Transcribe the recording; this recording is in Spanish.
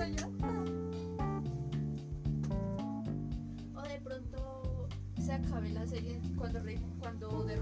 O de pronto se acabe la serie cuando, cuando derroten.